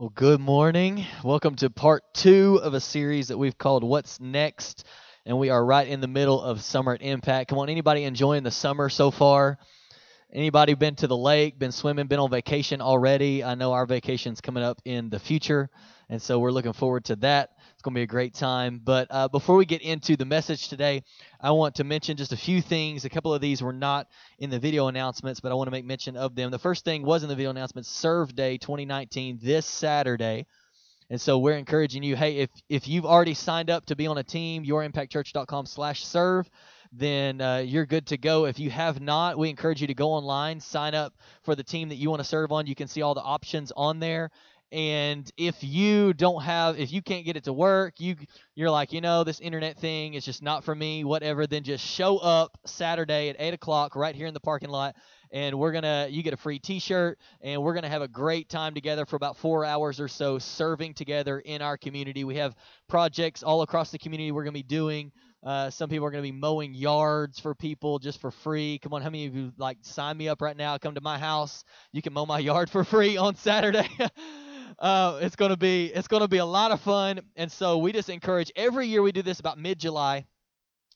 Well, good morning. Welcome to part two of a series that we've called What's Next. And we are right in the middle of Summer at Impact. Come on, anybody enjoying the summer so far? Anybody been to the lake, been swimming, been on vacation already? I know our vacation's coming up in the future, and so we're looking forward to that. It's going to be a great time. But uh, before we get into the message today, I want to mention just a few things. A couple of these were not in the video announcements, but I want to make mention of them. The first thing was in the video announcements Serve Day 2019 this Saturday. And so we're encouraging you, hey, if if you've already signed up to be on a team, yourimpactchurch.com slash serve, then uh, you're good to go. If you have not, we encourage you to go online, sign up for the team that you want to serve on. You can see all the options on there and if you don't have if you can't get it to work you you're like you know this internet thing is just not for me whatever then just show up saturday at 8 o'clock right here in the parking lot and we're gonna you get a free t-shirt and we're gonna have a great time together for about four hours or so serving together in our community we have projects all across the community we're gonna be doing uh, some people are going to be mowing yards for people just for free. Come on, how many of you like sign me up right now? Come to my house. You can mow my yard for free on Saturday. uh, it's gonna be it's gonna be a lot of fun, and so we just encourage every year we do this about mid July.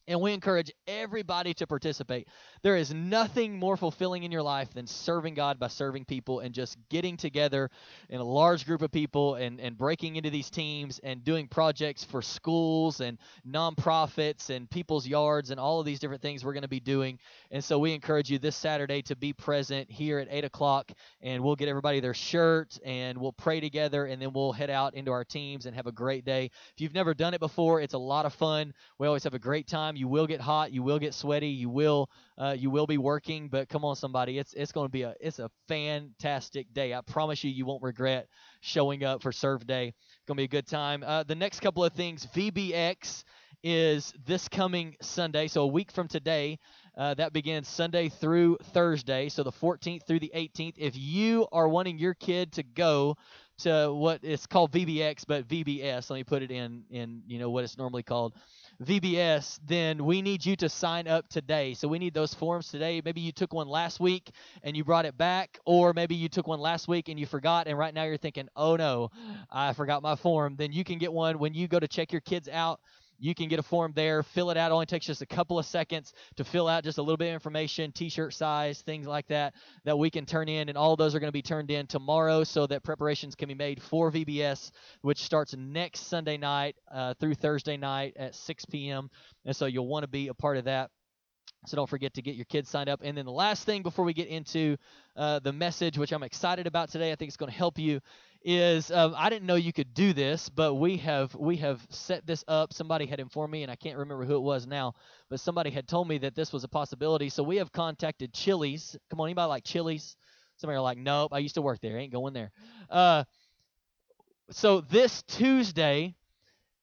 And we encourage everybody to participate. There is nothing more fulfilling in your life than serving God by serving people and just getting together in a large group of people and, and breaking into these teams and doing projects for schools and nonprofits and people's yards and all of these different things we're going to be doing. And so we encourage you this Saturday to be present here at 8 o'clock and we'll get everybody their shirt and we'll pray together and then we'll head out into our teams and have a great day. If you've never done it before, it's a lot of fun. We always have a great time time. You will get hot. You will get sweaty. You will uh, you will be working. But come on, somebody, it's it's going to be a it's a fantastic day. I promise you, you won't regret showing up for Serve Day. It's going to be a good time. Uh, the next couple of things, VBX is this coming Sunday, so a week from today. Uh, that begins Sunday through Thursday, so the 14th through the 18th. If you are wanting your kid to go to what is called VBX, but VBS, let me put it in in you know what it's normally called. VBS, then we need you to sign up today. So we need those forms today. Maybe you took one last week and you brought it back, or maybe you took one last week and you forgot, and right now you're thinking, oh no, I forgot my form. Then you can get one when you go to check your kids out you can get a form there, fill it out. It only takes just a couple of seconds to fill out just a little bit of information, t-shirt size, things like that, that we can turn in. And all those are going to be turned in tomorrow so that preparations can be made for VBS, which starts next Sunday night uh, through Thursday night at 6 p.m. And so you'll want to be a part of that. So don't forget to get your kids signed up. And then the last thing before we get into uh, the message, which I'm excited about today, I think it's going to help you, is um, I didn't know you could do this, but we have we have set this up. Somebody had informed me, and I can't remember who it was now, but somebody had told me that this was a possibility. So we have contacted Chili's. Come on, anybody like Chili's? Somebody like, nope, I used to work there. I ain't going there. Uh, so this Tuesday,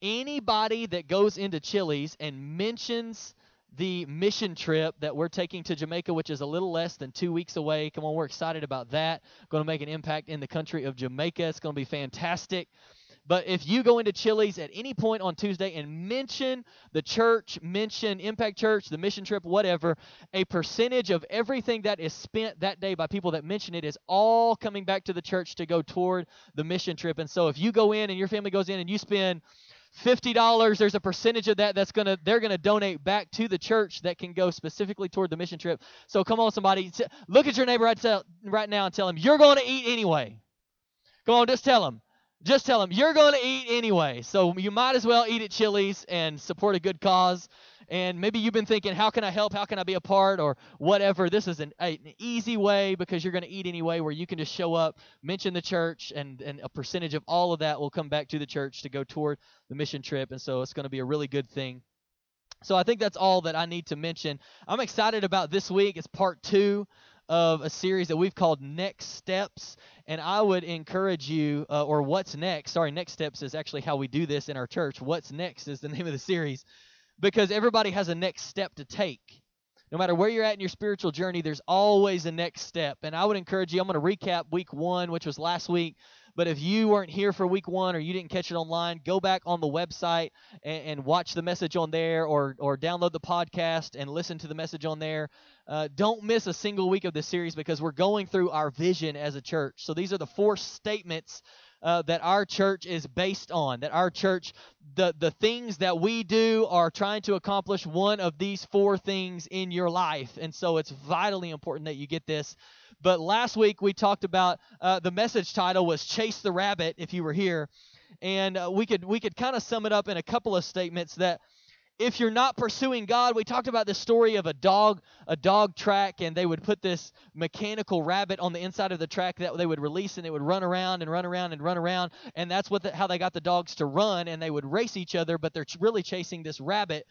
anybody that goes into Chili's and mentions the mission trip that we're taking to Jamaica, which is a little less than two weeks away. Come on, we're excited about that. Going to make an impact in the country of Jamaica. It's going to be fantastic. But if you go into Chili's at any point on Tuesday and mention the church, mention Impact Church, the mission trip, whatever, a percentage of everything that is spent that day by people that mention it is all coming back to the church to go toward the mission trip. And so if you go in and your family goes in and you spend $50 there's a percentage of that that's going to they're going to donate back to the church that can go specifically toward the mission trip so come on somebody look at your neighbor right, right now and tell him you're going to eat anyway come on just tell him just tell them you're going to eat anyway. So you might as well eat at Chili's and support a good cause. And maybe you've been thinking, how can I help? How can I be a part? Or whatever. This is an, an easy way because you're going to eat anyway, where you can just show up, mention the church, and, and a percentage of all of that will come back to the church to go toward the mission trip. And so it's going to be a really good thing. So I think that's all that I need to mention. I'm excited about this week. It's part two of a series that we've called Next Steps. And I would encourage you, uh, or What's Next? Sorry, Next Steps is actually how we do this in our church. What's Next is the name of the series because everybody has a next step to take. No matter where you're at in your spiritual journey, there's always a next step. And I would encourage you, I'm going to recap week one, which was last week, But if you weren't here for week one or you didn't catch it online, go back on the website and, and watch the message on there or, or download the podcast and listen to the message on there. Uh, don't miss a single week of this series because we're going through our vision as a church. So these are the four statements uh, that our church is based on. That our church, the the things that we do are trying to accomplish one of these four things in your life, and so it's vitally important that you get this. But last week we talked about uh, the message title was "Chase the Rabbit." If you were here, and uh, we could we could kind of sum it up in a couple of statements that if you're not pursuing God, we talked about the story of a dog, a dog track, and they would put this mechanical rabbit on the inside of the track that they would release, and it would run around and run around and run around, and that's what the, how they got the dogs to run, and they would race each other, but they're really chasing this rabbit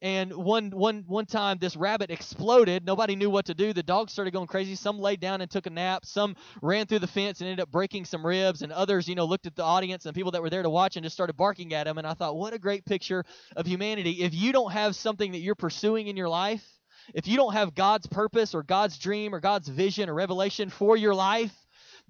and one one one time this rabbit exploded. Nobody knew what to do. The dogs started going crazy. Some laid down and took a nap. Some ran through the fence and ended up breaking some ribs. And others you know looked at the audience and people that were there to watch and just started barking at them and i thought what a great picture of humanity. If you don't have something that you're pursuing in your life if you don't have god's purpose or god's dream or god's vision or revelation for your life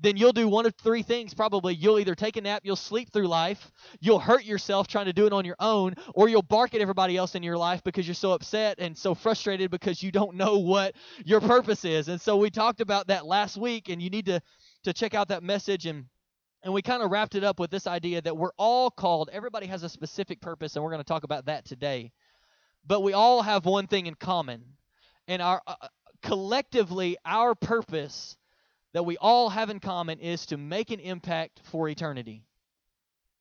then you'll do one of three things probably. You'll either take a nap, you'll sleep through life, you'll hurt yourself trying to do it on your own, or you'll bark at everybody else in your life because you're so upset and so frustrated because you don't know what your purpose is. And so we talked about that last week, and you need to, to check out that message and and we kind of wrapped it up with this idea that we're all called, everybody has a specific purpose, and we're going to talk about that today. But we all have one thing in common. And our uh, collectively, our purpose that we all have in common is to make an impact for eternity.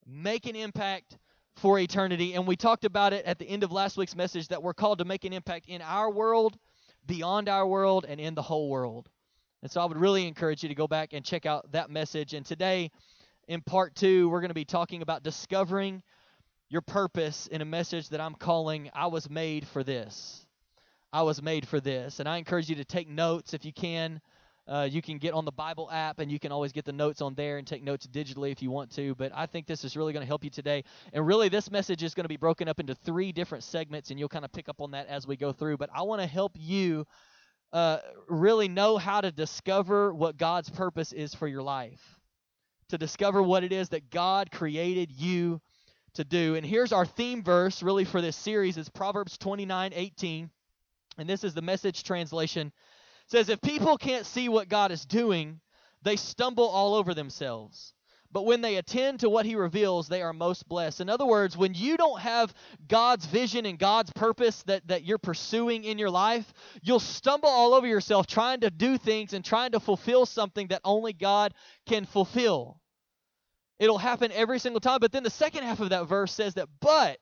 Make an impact for eternity. And we talked about it at the end of last week's message that we're called to make an impact in our world, beyond our world, and in the whole world. And so I would really encourage you to go back and check out that message. And today, in part two, we're going to be talking about discovering your purpose in a message that I'm calling I Was Made for This. I was made for this. And I encourage you to take notes if you can. Uh, you can get on the Bible app and you can always get the notes on there and take notes digitally if you want to. But I think this is really going to help you today. And really, this message is going to be broken up into three different segments, and you'll kind of pick up on that as we go through. But I want to help you uh, really know how to discover what God's purpose is for your life, to discover what it is that God created you to do. And here's our theme verse really for this series is Proverbs 29 18. And this is the message translation says if people can't see what God is doing, they stumble all over themselves. But when they attend to what he reveals, they are most blessed. In other words, when you don't have God's vision and God's purpose that, that you're pursuing in your life, you'll stumble all over yourself trying to do things and trying to fulfill something that only God can fulfill. It'll happen every single time. But then the second half of that verse says that, but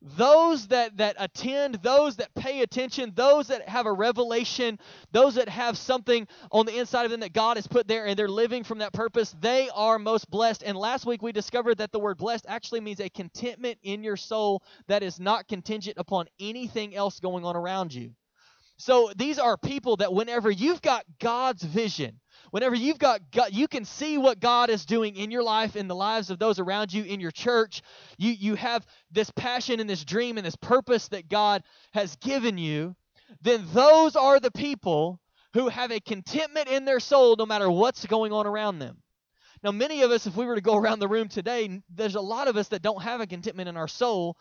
those that that attend those that pay attention those that have a revelation those that have something on the inside of them that god has put there and they're living from that purpose they are most blessed. And last week we discovered that the word blessed actually means a contentment in your soul that is not contingent upon anything else going on around you. So these are people that whenever you've got god's vision Whenever you've got God, you can see what God is doing in your life, in the lives of those around you, in your church. You you have this passion and this dream and this purpose that God has given you. Then those are the people who have a contentment in their soul no matter what's going on around them. Now, many of us, if we were to go around the room today, there's a lot of us that don't have a contentment in our soul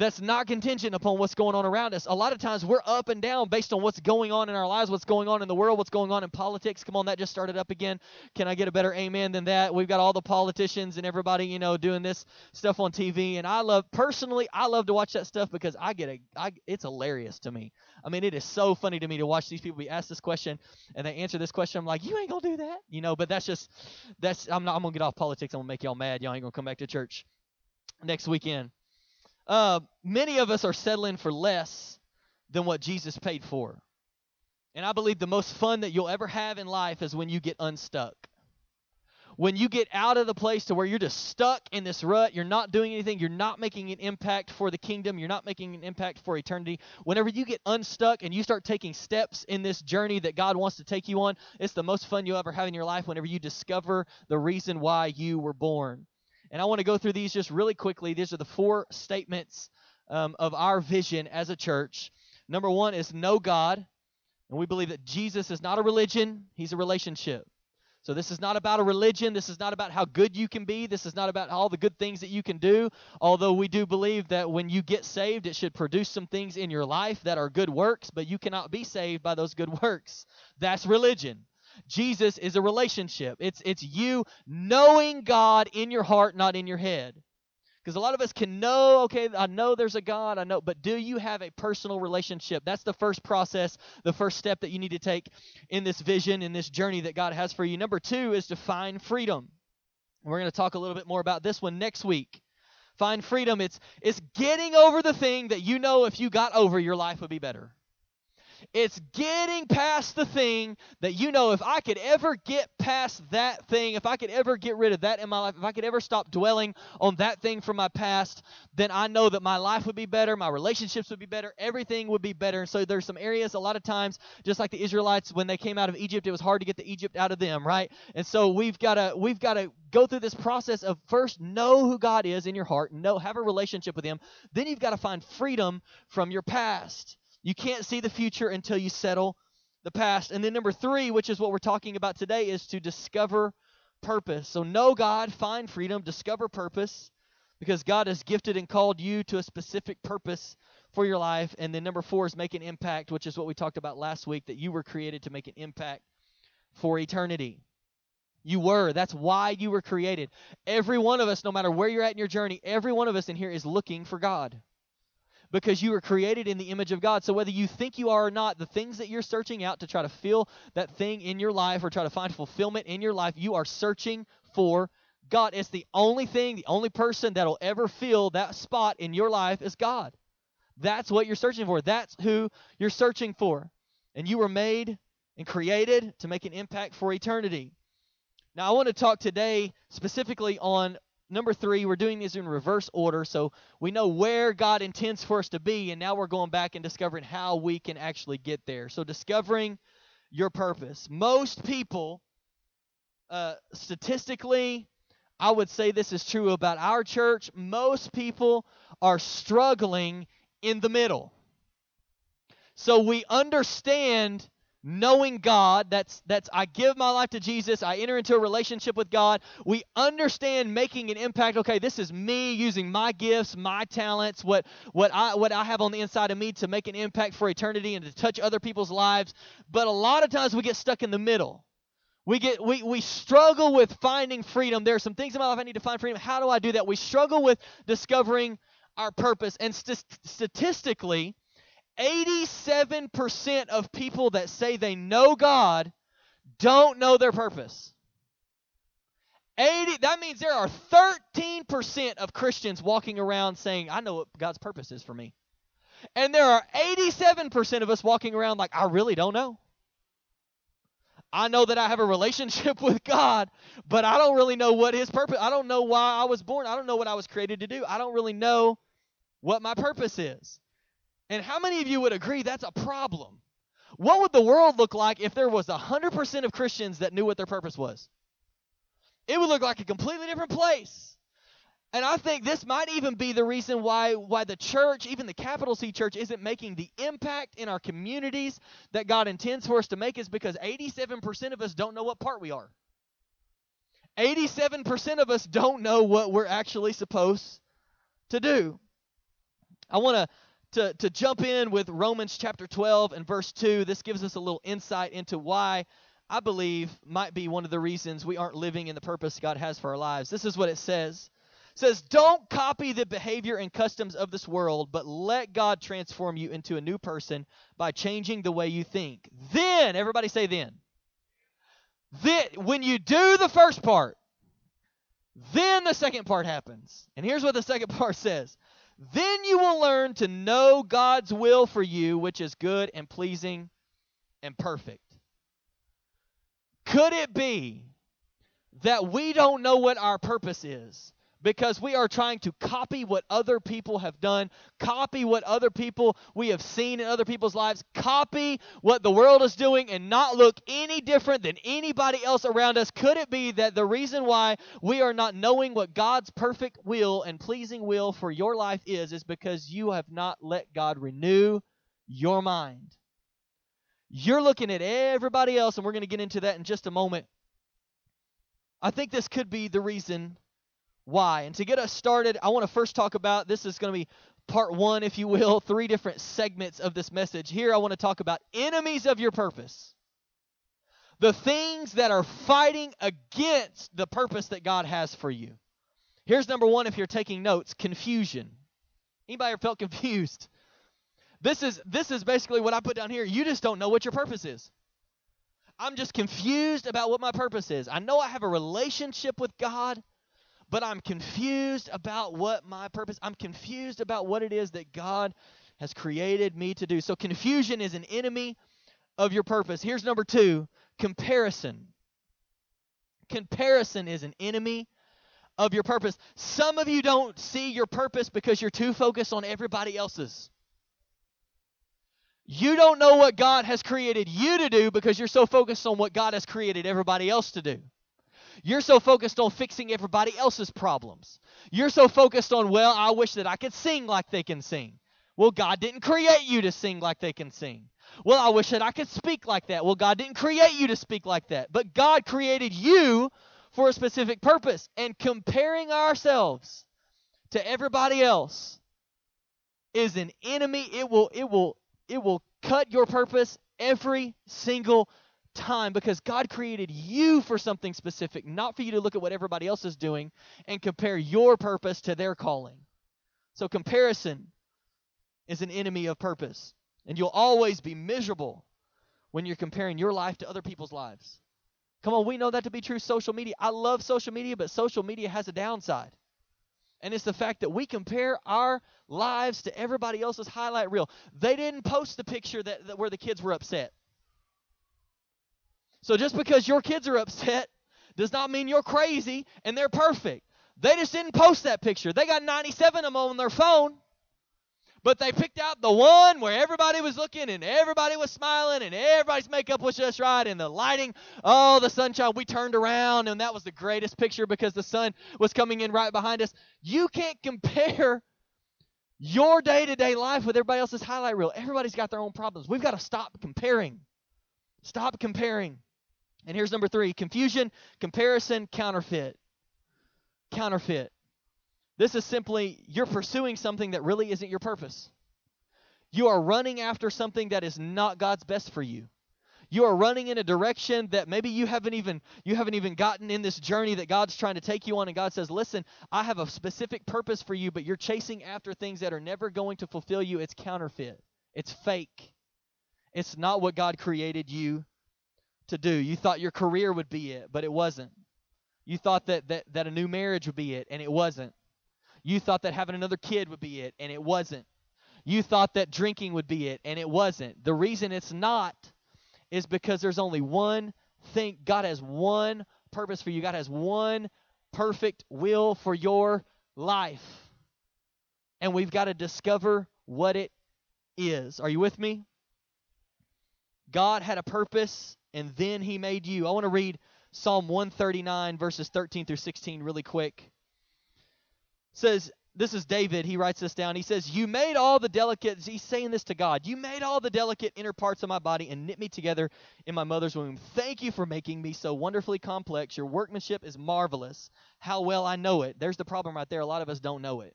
that's not contingent upon what's going on around us. A lot of times we're up and down based on what's going on in our lives, what's going on in the world, what's going on in politics. Come on, that just started up again. Can I get a better amen than that? We've got all the politicians and everybody, you know, doing this stuff on TV, and I love personally, I love to watch that stuff because I get a, I, it's hilarious to me. I mean, it is so funny to me to watch these people be asked this question and they answer this question. I'm like, you ain't gonna do that, you know. But that's just, that's I'm not. I'm gonna get off politics. I'm gonna make y'all mad. Y'all ain't gonna come back to church next weekend uh, many of us are settling for less than what Jesus paid for. And I believe the most fun that you'll ever have in life is when you get unstuck. When you get out of the place to where you're just stuck in this rut, you're not doing anything, you're not making an impact for the kingdom, you're not making an impact for eternity. Whenever you get unstuck and you start taking steps in this journey that God wants to take you on, it's the most fun you'll ever have in your life whenever you discover the reason why you were born. And I want to go through these just really quickly. These are the four statements um, of our vision as a church. Number one is know God. And we believe that Jesus is not a religion, he's a relationship. So this is not about a religion. This is not about how good you can be. This is not about all the good things that you can do. Although we do believe that when you get saved, it should produce some things in your life that are good works, but you cannot be saved by those good works. That's religion. Jesus is a relationship. It's it's you knowing God in your heart, not in your head. Because a lot of us can know, okay, I know there's a God, I know, but do you have a personal relationship? That's the first process, the first step that you need to take in this vision, in this journey that God has for you. Number two is to find freedom. We're going to talk a little bit more about this one next week. Find freedom. It's it's getting over the thing that you know if you got over, your life would be better. It's getting past the thing that you know if I could ever get past that thing, if I could ever get rid of that in my life, if I could ever stop dwelling on that thing from my past, then I know that my life would be better, my relationships would be better, everything would be better. And so there's some areas a lot of times just like the Israelites when they came out of Egypt, it was hard to get the Egypt out of them, right? And so we've got to we've got to go through this process of first know who God is in your heart, know have a relationship with him. Then you've got to find freedom from your past. You can't see the future until you settle the past. And then number three, which is what we're talking about today, is to discover purpose. So know God, find freedom, discover purpose, because God has gifted and called you to a specific purpose for your life. And then number four is make an impact, which is what we talked about last week, that you were created to make an impact for eternity. You were. That's why you were created. Every one of us, no matter where you're at in your journey, every one of us in here is looking for God because you were created in the image of God. So whether you think you are or not, the things that you're searching out to try to fill that thing in your life or try to find fulfillment in your life, you are searching for God. It's the only thing, the only person that'll ever fill that spot in your life is God. That's what you're searching for. That's who you're searching for. And you were made and created to make an impact for eternity. Now, I want to talk today specifically on number three, we're doing these in reverse order. So we know where God intends for us to be, and now we're going back and discovering how we can actually get there. So discovering your purpose. Most people, uh, statistically, I would say this is true about our church. Most people are struggling in the middle. So we understand knowing God, that's that's I give my life to Jesus, I enter into a relationship with God. We understand making an impact. Okay, this is me using my gifts, my talents, what what I what I have on the inside of me to make an impact for eternity and to touch other people's lives. But a lot of times we get stuck in the middle. We get we we struggle with finding freedom. There are some things in my life I need to find freedom. How do I do that? We struggle with discovering our purpose. And st- statistically, 87% of people that say they know God don't know their purpose. 80 that means there are 13% of Christians walking around saying I know what God's purpose is for me. And there are 87% of us walking around like I really don't know. I know that I have a relationship with God, but I don't really know what his purpose. I don't know why I was born. I don't know what I was created to do. I don't really know what my purpose is. And how many of you would agree that's a problem? What would the world look like if there was 100% of Christians that knew what their purpose was? It would look like a completely different place. And I think this might even be the reason why why the church, even the capital C church isn't making the impact in our communities that God intends for us to make is because 87% of us don't know what part we are. 87% of us don't know what we're actually supposed to do. I want to to, to jump in with Romans chapter 12 and verse 2. This gives us a little insight into why I believe might be one of the reasons we aren't living in the purpose God has for our lives. This is what it says. It says, Don't copy the behavior and customs of this world, but let God transform you into a new person by changing the way you think. Then, everybody say then. Then, when you do the first part, then the second part happens. And here's what the second part says then you will learn to know God's will for you, which is good and pleasing and perfect. Could it be that we don't know what our purpose is? Because we are trying to copy what other people have done, copy what other people we have seen in other people's lives, copy what the world is doing, and not look any different than anybody else around us. Could it be that the reason why we are not knowing what God's perfect will and pleasing will for your life is, is because you have not let God renew your mind? You're looking at everybody else, and we're going to get into that in just a moment. I think this could be the reason why. And to get us started, I want to first talk about this is going to be part one, if you will, three different segments of this message. Here, I want to talk about enemies of your purpose. The things that are fighting against the purpose that God has for you. Here's number one if you're taking notes confusion. Anybody ever felt confused? This is this is basically what I put down here. You just don't know what your purpose is. I'm just confused about what my purpose is. I know I have a relationship with God, but I'm confused about what my purpose. I'm confused about what it is that God has created me to do. So confusion is an enemy of your purpose. Here's number 2, comparison. Comparison is an enemy of your purpose. Some of you don't see your purpose because you're too focused on everybody else's. You don't know what God has created you to do because you're so focused on what God has created everybody else to do. You're so focused on fixing everybody else's problems. You're so focused on, well, I wish that I could sing like they can sing. Well, God didn't create you to sing like they can sing. Well, I wish that I could speak like that. Well, God didn't create you to speak like that. But God created you for a specific purpose. And comparing ourselves to everybody else is an enemy. It will it will it will cut your purpose every single time because God created you for something specific, not for you to look at what everybody else is doing and compare your purpose to their calling. So, comparison is an enemy of purpose. And you'll always be miserable when you're comparing your life to other people's lives. Come on, we know that to be true. Social media. I love social media, but social media has a downside. And it's the fact that we compare our lives to everybody else's highlight reel. They didn't post the picture that, that where the kids were upset. So just because your kids are upset does not mean you're crazy and they're perfect. They just didn't post that picture. They got 97 of them on their phone. But they picked out the one where everybody was looking and everybody was smiling and everybody's makeup was just right and the lighting, oh, the sunshine. We turned around and that was the greatest picture because the sun was coming in right behind us. You can't compare your day to day life with everybody else's highlight reel. Everybody's got their own problems. We've got to stop comparing. Stop comparing. And here's number three confusion, comparison, counterfeit. Counterfeit. This is simply you're pursuing something that really isn't your purpose. You are running after something that is not God's best for you. You are running in a direction that maybe you haven't even you haven't even gotten in this journey that God's trying to take you on and God says, "Listen, I have a specific purpose for you, but you're chasing after things that are never going to fulfill you. It's counterfeit. It's fake. It's not what God created you to do. You thought your career would be it, but it wasn't. You thought that that, that a new marriage would be it, and it wasn't. You thought that having another kid would be it, and it wasn't. You thought that drinking would be it, and it wasn't. The reason it's not is because there's only one thing. God has one purpose for you, God has one perfect will for your life. And we've got to discover what it is. Are you with me? God had a purpose, and then He made you. I want to read Psalm 139, verses 13 through 16, really quick says, this is David. He writes this down. He says, You made all the delicate, he's saying this to God, you made all the delicate inner parts of my body and knit me together in my mother's womb. Thank you for making me so wonderfully complex. Your workmanship is marvelous. How well I know it. There's the problem right there. A lot of us don't know it.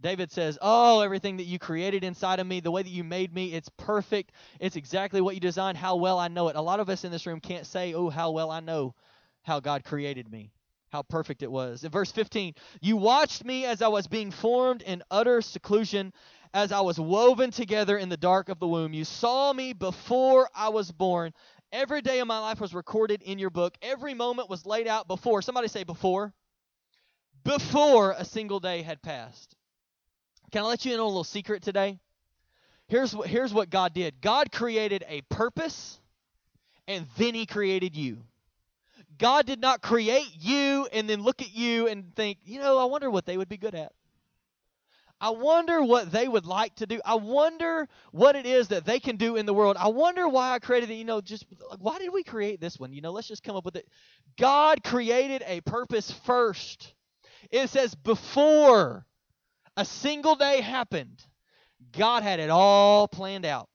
David says, Oh, everything that you created inside of me, the way that you made me, it's perfect. It's exactly what you designed. How well I know it. A lot of us in this room can't say, Oh, how well I know how God created me how perfect it was. In verse 15, you watched me as I was being formed in utter seclusion, as I was woven together in the dark of the womb. You saw me before I was born. Every day of my life was recorded in your book. Every moment was laid out before. Somebody say before. Before a single day had passed. Can I let you in on a little secret today? Here's what, here's what God did God created a purpose, and then He created you. God did not create you and then look at you and think, you know, I wonder what they would be good at. I wonder what they would like to do. I wonder what it is that they can do in the world. I wonder why I created it. You know, just why did we create this one? You know, let's just come up with it. God created a purpose first. It says before a single day happened, God had it all planned out.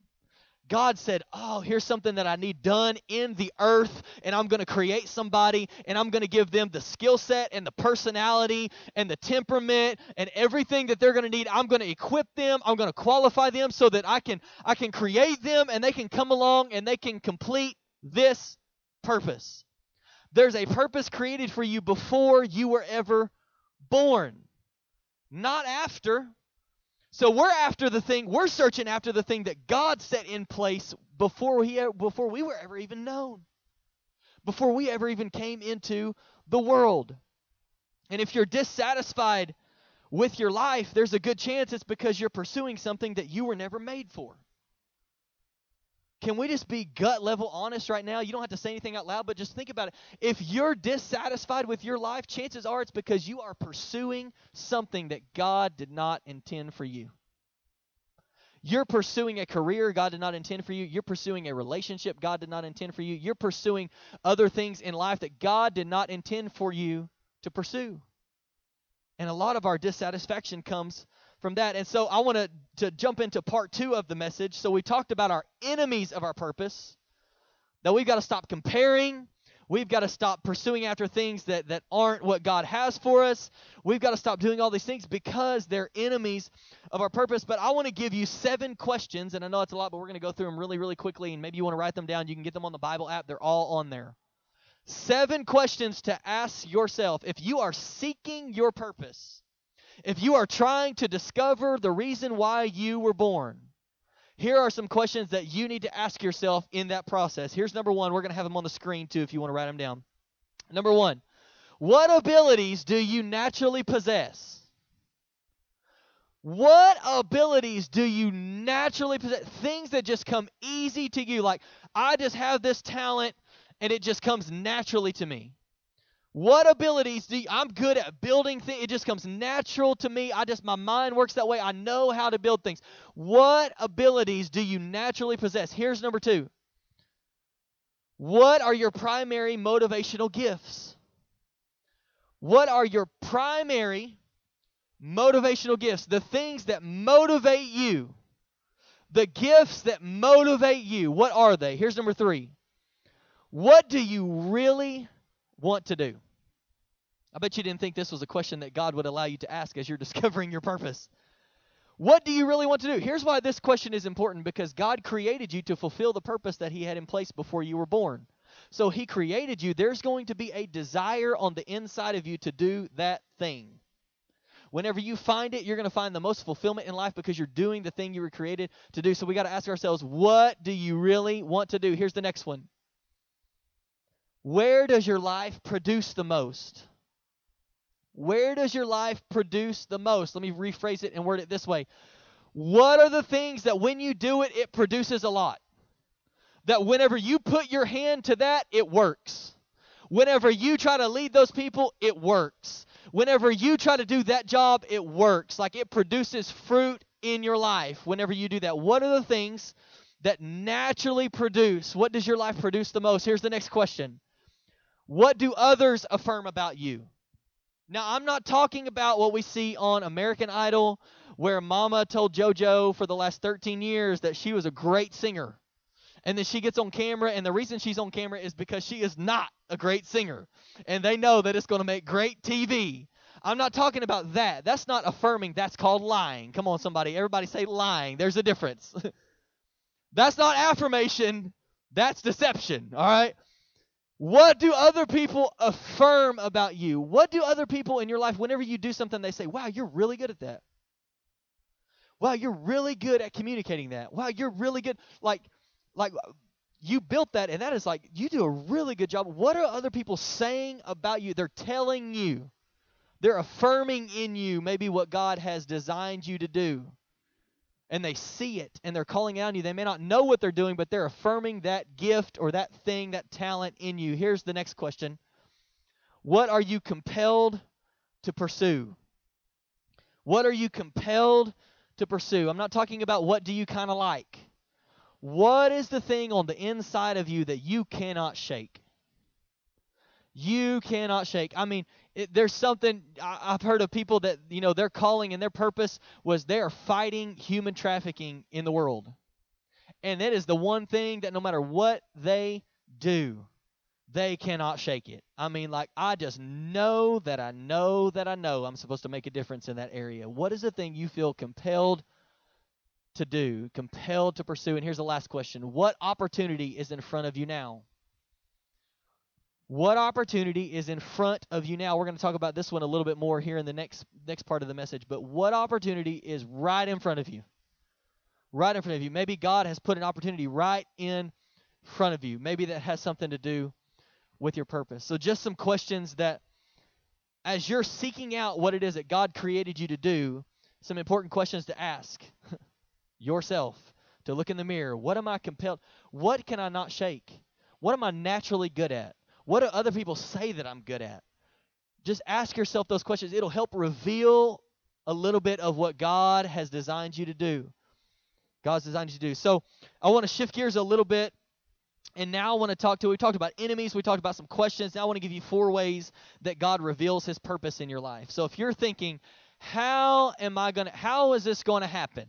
God said, Oh, here's something that I need done in the earth, and I'm going to create somebody, and I'm going to give them the skill set and the personality and the temperament and everything that they're going to need. I'm going to equip them, I'm going to qualify them so that I can I can create them and they can come along and they can complete this purpose. There's a purpose created for you before you were ever born, not after. So we're after the thing, we're searching after the thing that God set in place before we before we were ever even known. Before we ever even came into the world. And if you're dissatisfied with your life, there's a good chance it's because you're pursuing something that you were never made for. Can we just be gut level honest right now? You don't have to say anything out loud, but just think about it. If you're dissatisfied with your life, chances are it's because you are pursuing something that God did not intend for you. You're pursuing a career God did not intend for you. You're pursuing a relationship God did not intend for you. You're pursuing other things in life that God did not intend for you to pursue. And a lot of our dissatisfaction comes from that. And so I want to jump into part 2 of the message. So we talked about our enemies of our purpose. That we've got to stop comparing. We've got to stop pursuing after things that, that aren't what God has for us. We've got to stop doing all these things because they're enemies of our purpose. But I want to give you seven questions, and I know it's a lot, but we're going to go through them really, really quickly. And maybe you want to write them down. You can get them on the Bible app, they're all on there. Seven questions to ask yourself if you are seeking your purpose if you are trying to discover the reason why you were born, here are some questions that you need to ask yourself in that process. Here's number one. We're going to have them on the screen too if you want to write them down. Number one, what abilities do you naturally possess? What abilities do you naturally possess? Things that just come easy to you. Like, I just have this talent and it just comes naturally to me. What abilities do you, I'm good at building things? It just comes natural to me. I just my mind works that way. I know how to build things. What abilities do you naturally possess? Here's number 2. What are your primary motivational gifts? What are your primary motivational gifts? The things that motivate you. The gifts that motivate you. What are they? Here's number 3. What do you really want to do? I bet you didn't think this was a question that God would allow you to ask as you're discovering your purpose. What do you really want to do? Here's why this question is important because God created you to fulfill the purpose that He had in place before you were born. So He created you. There's going to be a desire on the inside of you to do that thing. Whenever you find it, you're going to find the most fulfillment in life because you're doing the thing you were created to do. So we got to ask ourselves, what do you really want to do? Here's the next one where does your life produce the most? Where does your life produce the most? Let me rephrase it and word it this way. What are the things that when you do it, it produces a lot? That whenever you put your hand to that, it works. Whenever you try to lead those people, it works. Whenever you try to do that job, it works. Like it produces fruit in your life whenever you do that. What are the things that naturally produce? What does your life produce the most? Here's the next question what do others affirm about you? Now, I'm not talking about what we see on American Idol, where Mama told JoJo for the last 13 years that she was a great singer. And then she gets on camera, and the reason she's on camera is because she is not a great singer. And they know that it's going to make great TV. I'm not talking about that. That's not affirming. That's called lying. Come on, somebody. Everybody say lying. There's a difference. that's not affirmation. That's deception. All right? What do other people affirm about you? What do other people in your life, whenever you do something, they say, wow, you're really good at that. Wow, you're really good at communicating that. Wow, you're really good. Like, like you built that, and that is like, you do a really good job. What are other people saying about you? They're telling you, they're affirming in you maybe what God has designed you to do and they see it and they're calling out on you. They may not know what they're doing, but they're affirming that gift or that thing, that talent in you. Here's the next question What are you compelled to pursue? What are you compelled to pursue? I'm not talking about what do you kind of like. What is the thing on the inside of you that you cannot shake? You cannot shake. I mean, it, there's something I, have heard of people that you know their calling and their purpose was they are fighting human trafficking in the world, And that is the one thing that no matter what they do, they cannot shake it. I mean, like, I just know that I know that I know I'm supposed to make a difference in that area. What is the thing you feel compelled to do, compelled to pursue? And here's the last question What opportunity is in front of you now? What opportunity is in front of you now? We're going to talk about this one a little bit more here in the next next part of the message, but what opportunity is right in front of you? Right in front of you. Maybe God has put an opportunity right in front of you. Maybe that has something to do with your purpose. So, just some questions that, as you're seeking out what it is that God created you to do, some important questions to ask yourself, to look in the mirror. What am I compelled? What can I not shake? What am I naturally good at? What do other people say that I'm good at? Just ask yourself those questions. It'll help reveal a little bit of what God has designed you to do. God's designed you to do. So I want to shift gears a little bit and now I want to talk to, we talked about enemies, we talked about some questions. Now I want to give you four ways that God reveals his purpose in your life. So if you're thinking, how am I going to, how is this going to happen?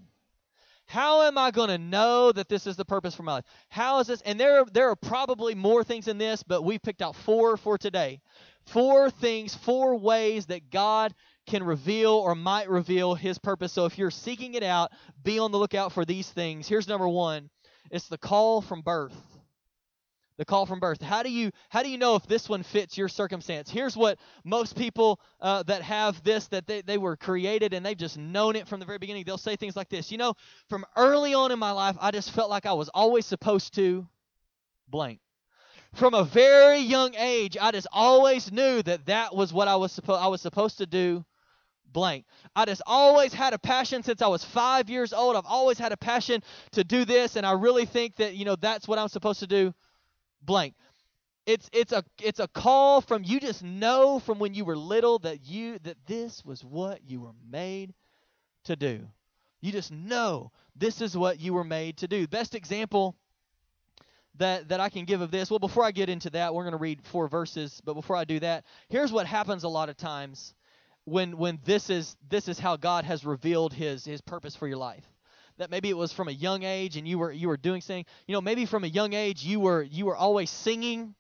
How am I going to know that this is the purpose for my life? How is this? And there, there are probably more things in this, but we've picked out four for today. Four things, four ways that God can reveal or might reveal his purpose. So if you're seeking it out, be on the lookout for these things. Here's number one it's the call from birth the call from birth how do you how do you know if this one fits your circumstance here's what most people uh, that have this that they, they were created and they've just known it from the very beginning they'll say things like this you know from early on in my life i just felt like i was always supposed to blank from a very young age i just always knew that that was what i was supposed i was supposed to do blank. I just always had a passion since I was five years old. I've always had a passion to do this, and I really think that, you know, that's what I'm supposed to do blank. It's it's a it's a call from you just know from when you were little that you that this was what you were made to do. You just know this is what you were made to do. Best example that that I can give of this. Well, before I get into that, we're going to read four verses, but before I do that, here's what happens a lot of times when when this is this is how God has revealed his his purpose for your life that maybe it was from a young age and you were you were doing something you know maybe from a young age you were you were always singing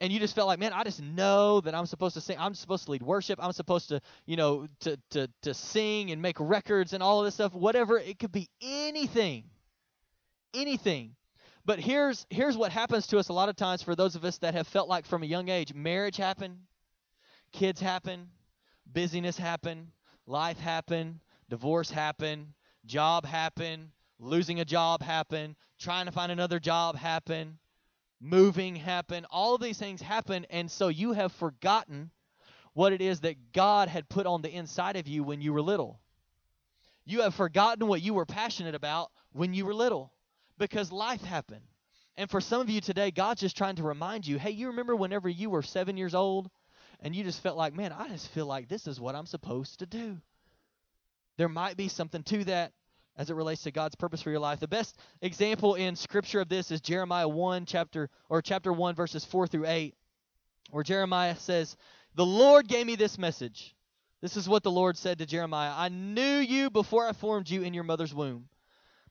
and you just felt like man i just know that i'm supposed to sing. I'm supposed to lead worship. I'm supposed to you know to to to sing and make records and all of this stuff whatever. It could be anything anything. But here's here's what happens to us a lot of times for those of us that have felt like from a young age marriage happened kids happen busyness happen life happen divorce happen job happen, losing a job happen, trying to find another job happen, moving happen. All of these things happen, and so you have forgotten what it is that God had put on the inside of you when you were little. You have forgotten what you were passionate about when you were little because life happened. And for some of you today, God's just trying to remind you hey, you remember whenever you were seven years old and you just felt like, man, I just feel like this is what I'm supposed to do. There might be something to that as it relates to God's purpose for your life. The best example in scripture of this is Jeremiah 1 chapter or chapter 1 verses 4 through 8 where Jeremiah says, "The Lord gave me this message. This is what the Lord said to Jeremiah. I knew you before I formed you in your mother's womb.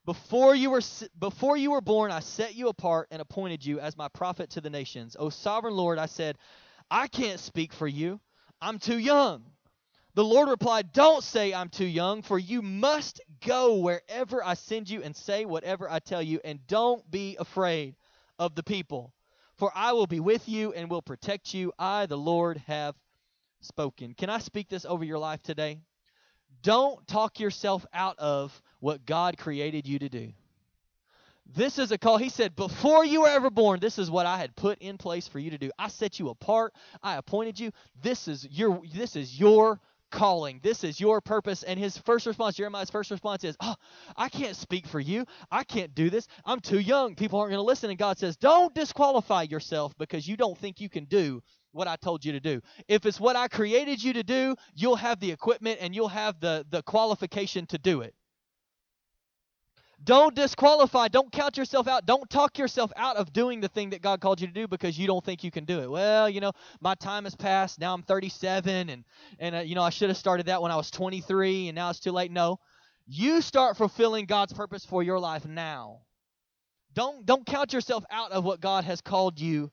Before you were before you were born, I set you apart and appointed you as my prophet to the nations. O sovereign Lord, I said, I can't speak for you. I'm too young. The Lord replied, Don't say I'm too young, for you must go wherever I send you and say whatever I tell you, and don't be afraid of the people, for I will be with you and will protect you. I, the Lord, have spoken. Can I speak this over your life today? Don't talk yourself out of what God created you to do. This is a call. He said, Before you were ever born, this is what I had put in place for you to do. I set you apart. I appointed you. This is your this is your calling. This is your purpose. And his first response, Jeremiah's first response is, Oh, I can't speak for you. I can't do this. I'm too young. People aren't going to listen. And God says, Don't disqualify yourself because you don't think you can do what I told you to do. If it's what I created you to do, you'll have the equipment and you'll have the, the qualification to do it. Don't disqualify. Don't count yourself out. Don't talk yourself out of doing the thing that God called you to do because you don't think you can do it. Well, you know, my time has passed. Now I'm 37, and and uh, you know I should have started that when I was 23, and now it's too late. No, you start fulfilling God's purpose for your life now. Don't don't count yourself out of what God has called you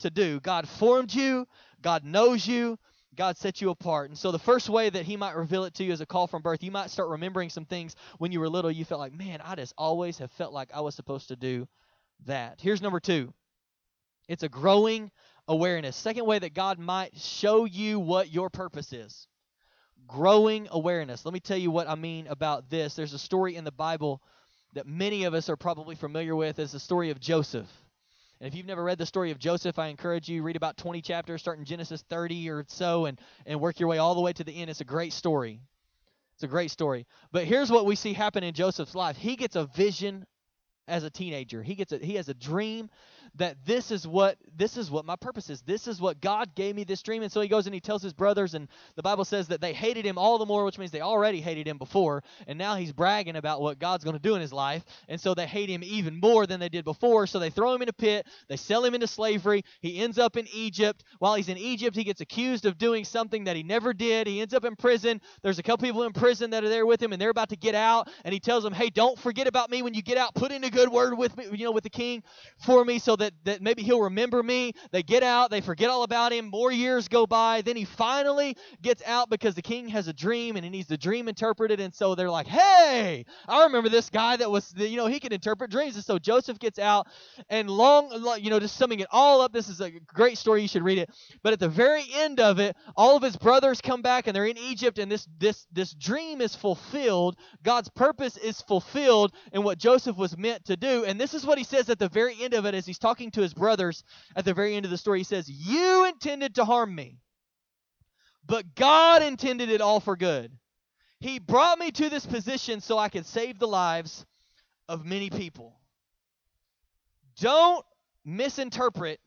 to do. God formed you, God knows you, God set you apart. And so the first way that he might reveal it to you is a call from birth. You might start remembering some things when you were little you felt like, "Man, I just always have felt like I was supposed to do that." Here's number 2. It's a growing awareness. Second way that God might show you what your purpose is. Growing awareness. Let me tell you what I mean about this. There's a story in the Bible that many of us are probably familiar with. It's the story of Joseph. And if you've never read the story of Joseph, I encourage you read about 20 chapters, starting Genesis 30 or so, and and work your way all the way to the end. It's a great story. It's a great story. But here's what we see happen in Joseph's life. He gets a vision as a teenager. He gets a, he has a dream that this is what this is what my purpose is. This is what God gave me this dream. And so he goes and he tells his brothers, and the Bible says that they hated him all the more, which means they already hated him before, and now he's bragging about what God's going to do in his life, and so they hate him even more than they did before. So they throw him in a pit, they sell him into slavery. He ends up in Egypt. While he's in Egypt, he gets accused of doing something that he never did. He ends up in prison. There's a couple people in prison that are there with him, and they're about to get out, and he tells them, "Hey, don't forget about me when you get out. Put in a good word with me, you know, with the king for me, so that that maybe he'll remember me. They get out, they forget all about him. More years go by. Then he finally gets out because the king has a dream and he needs the dream interpreted. And so they're like, hey, I remember this guy that was, you know, he can interpret dreams. And so Joseph gets out and long, you know, just summing it all up. This is a great story. You should read it. But at the very end of it, all of his brothers come back and they're in Egypt and this, this, this dream is fulfilled. God's purpose is fulfilled in what Joseph was meant to do. And this is what he says at the very end of it as he's talking to his brothers at the very end of the story. He says, You intended to harm me, but God intended it all for good. He brought me to this position so I could save the lives of many people. Don't misinterpret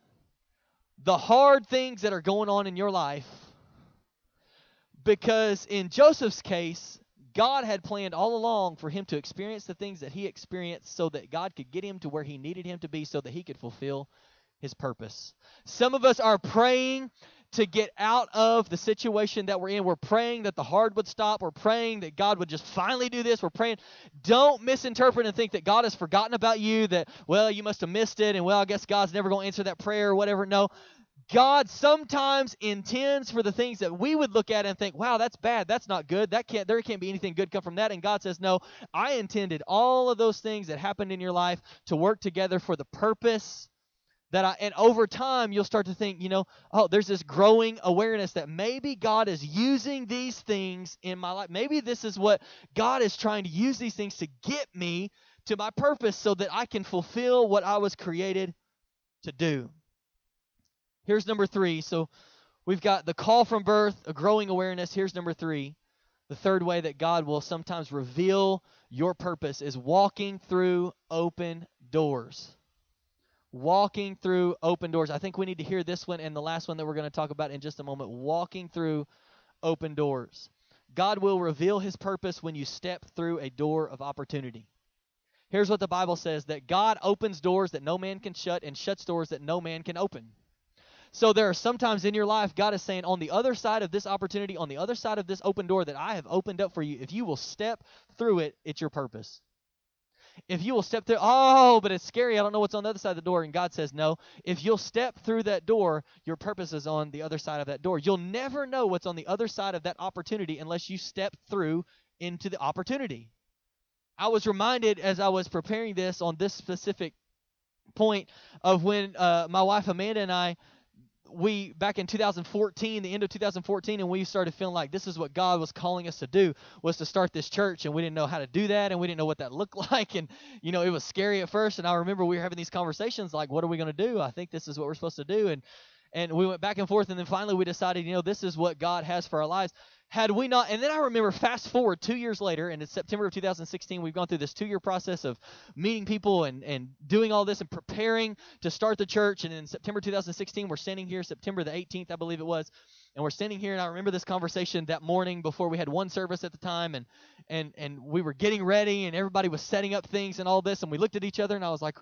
the hard things that are going on in your life because in Joseph's case, God had planned all along for him to experience the things that he experienced so that God could get him to where he needed him to be so that he could fulfill his purpose. Some of us are praying to get out of the situation that we're in. We're praying that the hard would stop. We're praying that God would just finally do this. We're praying. Don't misinterpret and think that God has forgotten about you, that, well, you must have missed it, and, well, I guess God's never going to answer that prayer or whatever. No. God sometimes intends for the things that we would look at and think, "Wow, that's bad. That's not good. That can't there can't be anything good come from that." And God says, "No, I intended all of those things that happened in your life to work together for the purpose that I and over time you'll start to think, you know, oh, there's this growing awareness that maybe God is using these things in my life. Maybe this is what God is trying to use these things to get me to my purpose so that I can fulfill what I was created to do. Here's number 3. So we've got the call from birth, a growing awareness. Here's number 3. The third way that God will sometimes reveal your purpose is walking through open doors walking through open doors. I think we need to hear this one and the last one that we're going to talk about in just a moment walking through open doors. God will reveal his purpose when you step through a door of opportunity. Here's what the Bible says that God opens doors that no man can shut and shuts doors that no man can open. So there are sometimes in your life God is saying on the other side of this opportunity, on the other side of this open door that I have opened up for you, if you will step through it, it's your purpose if you will step through, oh, but it's scary. I don't know what's on the other side of the door. And God says, no. If you'll step through that door, your purpose is on the other side of that door. You'll never know what's on the other side of that opportunity unless you step through into the opportunity. I was reminded as I was preparing this on this specific point of when uh, my wife Amanda and I we back in 2014 the end of 2014 and we started feeling like this is what god was calling us to do was to start this church and we didn't know how to do that and we didn't know what that looked like and you know it was scary at first and i remember we were having these conversations like what are we going to do? I think this is what we're supposed to do and and we went back and forth and then finally we decided you know this is what god has for our lives had we not and then i remember fast forward two years later and it's september of 2016 we've gone through this two year process of meeting people and, and doing all this and preparing to start the church. And in september 2016 we're standing here september the 18th i believe it was and we're standing here and i remember this conversation that morning before we had one service at the time and and and we were getting ready and everybody was setting up things and all this and we looked at each other and i was like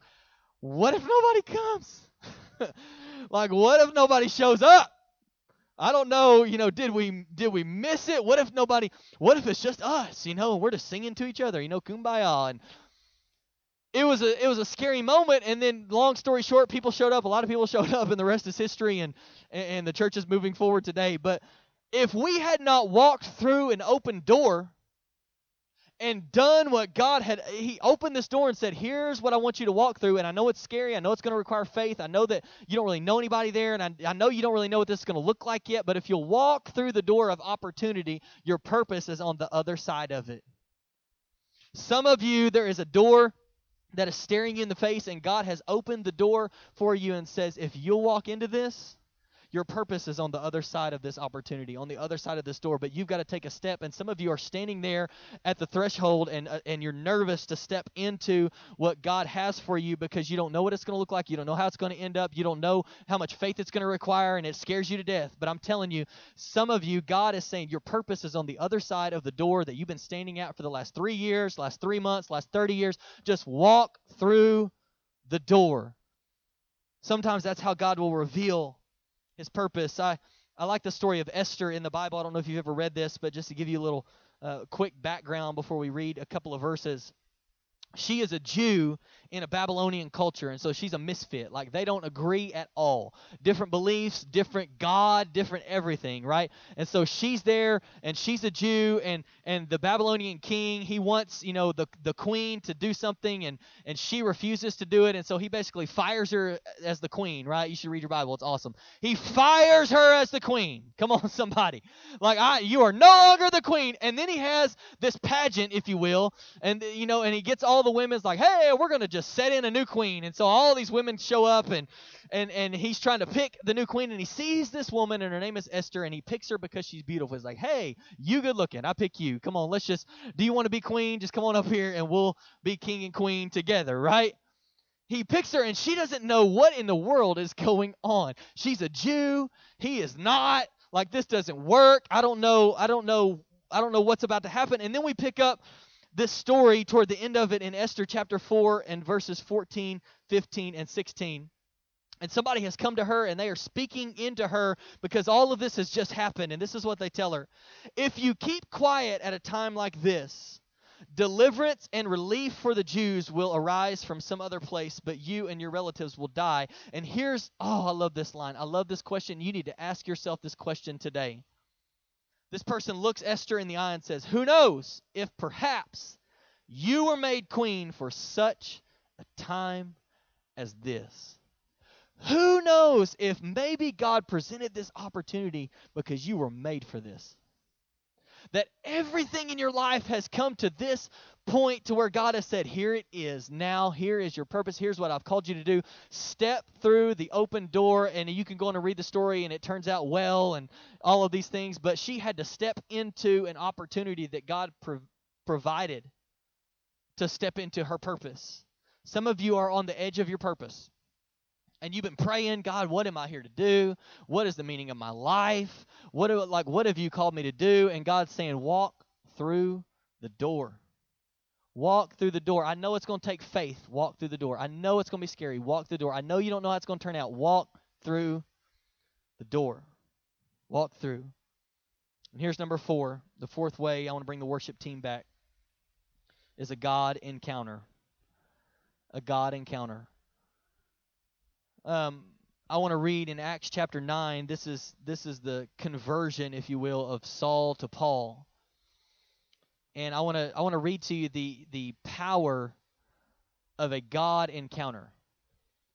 what if nobody comes? Like what if nobody shows up I don't know, you know, did we did we miss it? What if nobody what if it's just us, you know, and we're just singing to each other, you know, kumbaya and it was a it was a scary moment and then long story short people showed up a lot of people showed up and the rest is history and and the church is moving forward today but if we had not walked through an open door and done what God had he opened this door and said here's what I want you to walk through and I know it's scary I know it's going to require faith I know that you don't really know anybody there and I, I know you don't really know what this is going to look like yet but if you'll walk through the door of opportunity your purpose is on the other side of it. Some of you there is a door that is staring you in the face, and God has opened the door for you and says, if you'll walk into this, your purpose is on the other side of this opportunity, on the other side of this door, but you've got to take a step. And some of you are standing there at the threshold and, uh, and you're nervous to step into what God has for you because you don't know what it's going to look like. You don't know how it's going to end up. You don't know how much faith it's going to require, and it scares you to death. But I'm telling you, some of you, God is saying your purpose is on the other side of the door that you've been standing at for the last three years, last three months, last 30 years. Just walk through the door. Sometimes that's how God will reveal his purpose. I, I like the story of Esther in the Bible. I don't know if you've ever read this, but just to give you a little uh, quick background before we read a couple of verses she is a Jew in a Babylonian culture, and so she's a misfit. Like they don't agree at all. Different beliefs, different God, different everything, right? And so she's there, and she's a Jew, and and the Babylonian king he wants you know the the queen to do something, and and she refuses to do it, and so he basically fires her as the queen, right? You should read your Bible; it's awesome. He fires her as the queen. Come on, somebody! Like I, you are no longer the queen, and then he has this pageant, if you will, and you know, and he gets all all the women's like, hey, we're gonna just set in a new queen, and so all these women show up, and and and he's trying to pick the new queen, and he sees this woman, and her name is Esther, and he picks her because she's beautiful. He's like, hey, you good looking, I pick you. Come on, let's just. Do you want to be queen? Just come on up here, and we'll be king and queen together, right? he picks her and she doesn't know what in the world is going on. She's a Jew, he is not. Like this doesn't work. I don't know. I don't know. I don't know what's about to happen. And then we pick up this story toward the end of it in Esther chapter 4 and verses 14, 15, and 16. And somebody has come to her and they are speaking into her because all of this has just happened. And this is what they tell her If you keep quiet at a time like this, deliverance and relief for the Jews will arise from some other place, but you and your relatives will die. And here's, oh, I love this line. I love this question. You need to ask yourself this question today. This person looks Esther in the eye and says, Who knows if perhaps you were made queen for such a time as this? Who knows if maybe God presented this opportunity because you were made for this? That everything in your life has come to this point to where God has said, Here it is. Now, here is your purpose. Here's what I've called you to do. Step through the open door, and you can go on and read the story, and it turns out well, and all of these things. But she had to step into an opportunity that God pro- provided to step into her purpose. Some of you are on the edge of your purpose. And you've been praying, God, what am I here to do? What is the meaning of my life? What like what have you called me to do? And God's saying, walk through the door. Walk through the door. I know it's going to take faith. Walk through the door. I know it's going to be scary. Walk through the door. I know you don't know how it's going to turn out. Walk through the door. Walk through. And here's number four. The fourth way I want to bring the worship team back is a God encounter. A God encounter. Um, I want to read in Acts chapter 9. This is this is the conversion, if you will, of Saul to Paul and I want to I want to read to you the the power of a God encounter.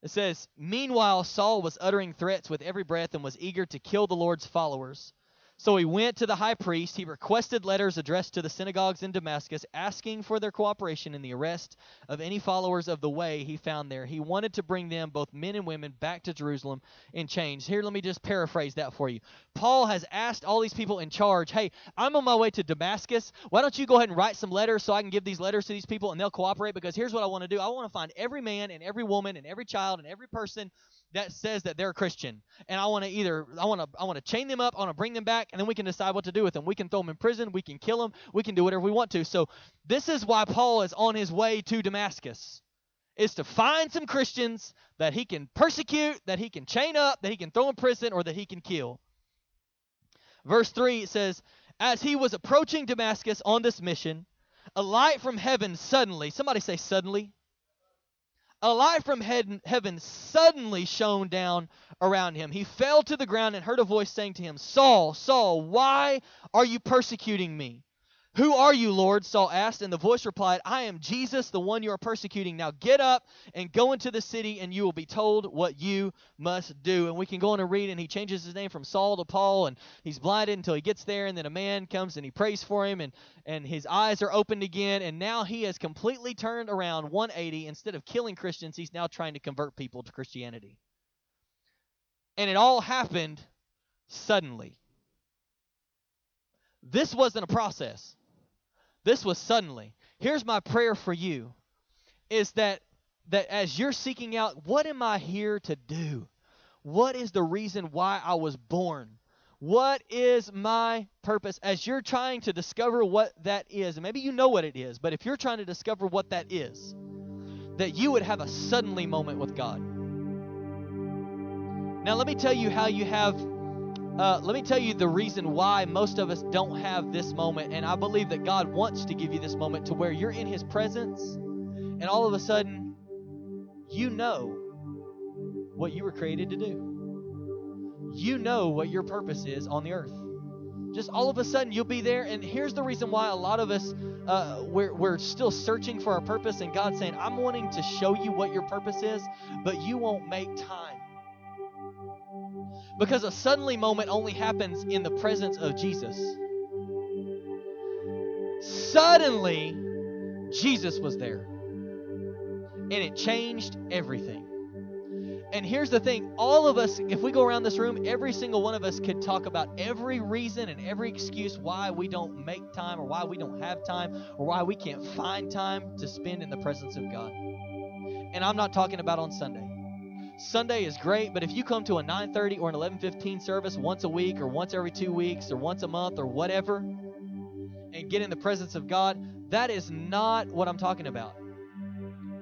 It says, "Meanwhile Saul was uttering threats with every breath and was eager to kill the Lord's followers." So he went to the high priest. He requested letters addressed to the synagogues in Damascus, asking for their cooperation in the arrest of any followers of the way he found there. He wanted to bring them, both men and women, back to Jerusalem in chains. Here, let me just paraphrase that for you. Paul has asked all these people in charge, hey, I'm on my way to Damascus. Why don't you go ahead and write some letters so I can give these letters to these people and they'll cooperate? Because here's what I want to do I want to find every man and every woman and every child and every person that says that they're a Christian, and I want to either I want to I want to chain them up, I want to bring them back, and then we can decide what to do with them. We can throw them in prison, we can kill them, we can do whatever we want to. So this is why Paul is on his way to Damascus, is to find some Christians that he can persecute, that he can chain up, that he can throw in prison, or that he can kill. Verse three says, as he was approaching Damascus on this mission, a light from heaven suddenly, somebody say suddenly a light from heaven suddenly shone down around him. He fell to the ground and heard a voice saying to him, Saul, Saul, why are you persecuting me? Who are you, Lord? Saul asked, and the voice replied, I am Jesus, the one you are persecuting. Now get up and go into the city, and you will be told what you must do. And we can go on and read, and he changes his name from Saul to Paul, and he's blinded until he gets there, and then a man comes and he prays for him, and, and his eyes are opened again, and now he has completely turned around 180. Instead of killing Christians, he's now trying to convert people to Christianity. And it all happened suddenly. This wasn't a process. This was suddenly. Here's my prayer for you is that that as you're seeking out what am I here to do? What is the reason why I was born? What is my purpose? As you're trying to discover what that is, and maybe you know what it is, but if you're trying to discover what that is, that you would have a suddenly moment with God. Now, let me tell you how you have uh, let me tell you the reason why most of us don't have this moment. And I believe that God wants to give you this moment to where you're in His presence, and all of a sudden, you know what you were created to do. You know what your purpose is on the earth. Just all of a sudden, you'll be there. And here's the reason why a lot of us, uh, we're, we're still searching for our purpose, and God's saying, I'm wanting to show you what your purpose is, but you won't make time because a suddenly moment only happens in the presence of Jesus. Suddenly, Jesus was there. And it changed everything. And here's the thing all of us, if we go around this room, every single one of us could talk about every reason and every excuse why we don't make time or why we don't have time or why we can't find time to spend in the presence of God. And I'm not talking about on Sunday. Sunday is great, but if you come to a 9:30 or an 11:15 service once a week or once every 2 weeks or once a month or whatever and get in the presence of God, that is not what I'm talking about.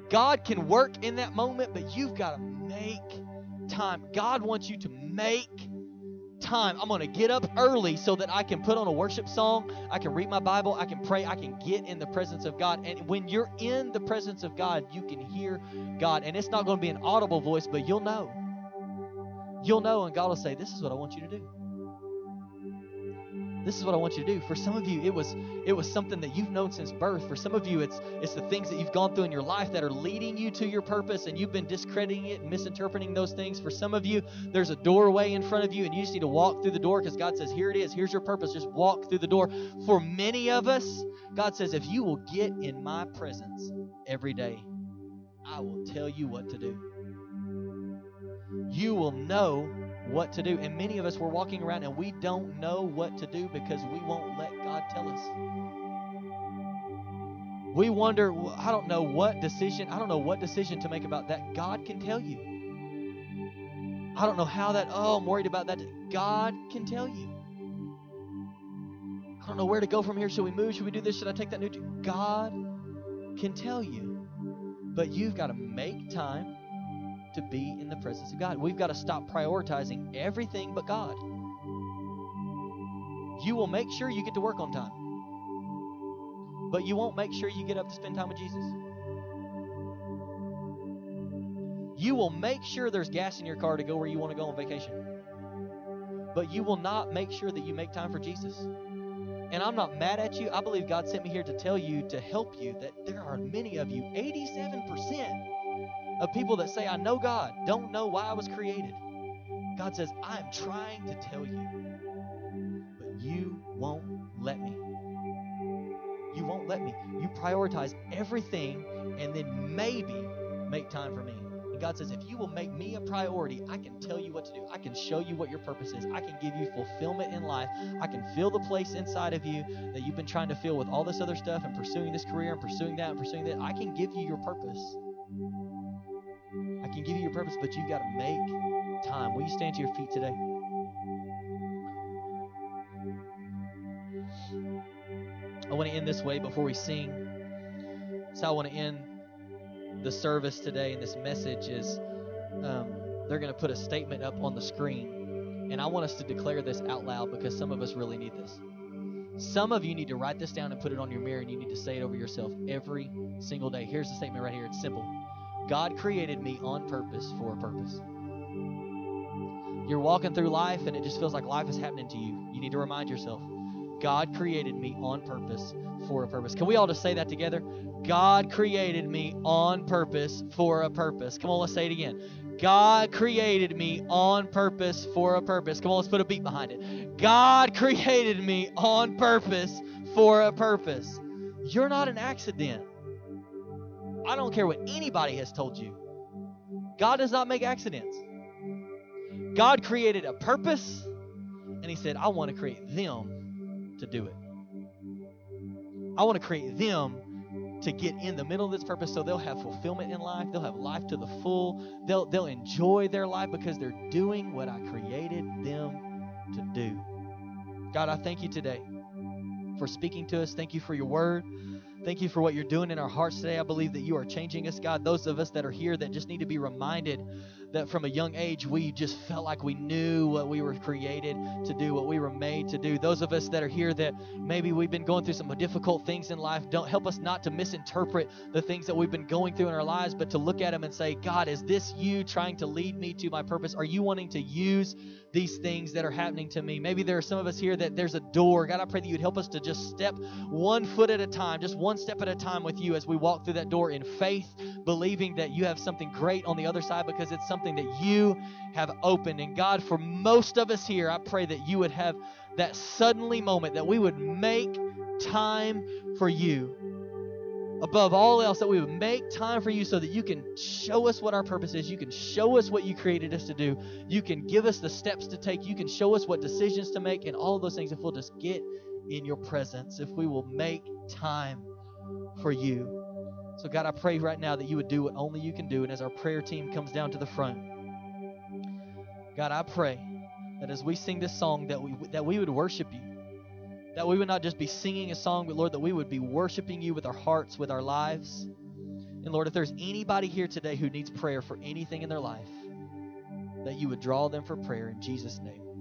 God can work in that moment, but you've got to make time. God wants you to make time. I'm going to get up early so that I can put on a worship song, I can read my Bible, I can pray, I can get in the presence of God. And when you're in the presence of God, you can hear God. And it's not going to be an audible voice, but you'll know. You'll know, and God will say, This is what I want you to do this is what I want you to do. For some of you, it was it was something that you've known since birth. For some of you, it's it's the things that you've gone through in your life that are leading you to your purpose, and you've been discrediting it and misinterpreting those things. For some of you, there's a doorway in front of you, and you just need to walk through the door because God says, "Here it is. Here's your purpose. Just walk through the door." For many of us, God says, "If you will get in My presence every day, I will tell you what to do." You will know what to do. And many of us, we're walking around and we don't know what to do because we won't let God tell us. We wonder, I don't know what decision, I don't know what decision to make about that. God can tell you. I don't know how that, oh, I'm worried about that. God can tell you. I don't know where to go from here. Should we move? Should we do this? Should I take that new? God can tell you. But you've got to make time to be in the presence of God. We've got to stop prioritizing everything but God. You will make sure you get to work on time, but you won't make sure you get up to spend time with Jesus. You will make sure there's gas in your car to go where you want to go on vacation, but you will not make sure that you make time for Jesus. And I'm not mad at you. I believe God sent me here to tell you, to help you, that there are many of you, 87% of people that say, I know God, don't know why I was created. God says, I am trying to tell you, but you won't let me. You won't let me. You prioritize everything and then maybe make time for me. And God says, if you will make me a priority, I can tell you what to do. I can show you what your purpose is. I can give you fulfillment in life. I can fill the place inside of you that you've been trying to fill with all this other stuff and pursuing this career and pursuing that and pursuing that. I can give you your purpose can give you your purpose, but you've got to make time. Will you stand to your feet today? I want to end this way before we sing. So I want to end the service today, and this message is um, they're going to put a statement up on the screen. And I want us to declare this out loud because some of us really need this. Some of you need to write this down and put it on your mirror, and you need to say it over yourself every single day. Here's the statement right here. It's simple God created me on purpose for a purpose. You're walking through life and it just feels like life is happening to you. You need to remind yourself God created me on purpose for a purpose. Can we all just say that together? God created me on purpose for a purpose. Come on, let's say it again. God created me on purpose for a purpose. Come on, let's put a beat behind it. God created me on purpose for a purpose. You're not an accident. I don't care what anybody has told you. God does not make accidents. God created a purpose, and He said, I want to create them to do it. I want to create them to get in the middle of this purpose so they'll have fulfillment in life. They'll have life to the full. They'll, they'll enjoy their life because they're doing what I created them to do. God, I thank you today for speaking to us. Thank you for your word. Thank you for what you're doing in our hearts today. I believe that you are changing us, God. Those of us that are here that just need to be reminded that from a young age we just felt like we knew what we were created to do, what we were made to do. Those of us that are here that maybe we've been going through some difficult things in life, don't help us not to misinterpret the things that we've been going through in our lives, but to look at them and say, God, is this you trying to lead me to my purpose? Are you wanting to use these things that are happening to me? Maybe there are some of us here that there's a door. God, I pray that you'd help us to just step one foot at a time, just one step at a time with you as we walk through that door in faith, believing that you have something great on the other side because it's something something that you have opened. And God, for most of us here, I pray that you would have that suddenly moment, that we would make time for you. Above all else, that we would make time for you so that you can show us what our purpose is. You can show us what you created us to do. You can give us the steps to take. You can show us what decisions to make and all those things if we'll just get in your presence, if we will make time for you. So, God, I pray right now that you would do what only you can do. And as our prayer team comes down to the front, God, I pray that as we sing this song, that we, that we would worship you. That we would not just be singing a song, but Lord, that we would be worshiping you with our hearts, with our lives. And Lord, if there's anybody here today who needs prayer for anything in their life, that you would draw them for prayer in Jesus' name.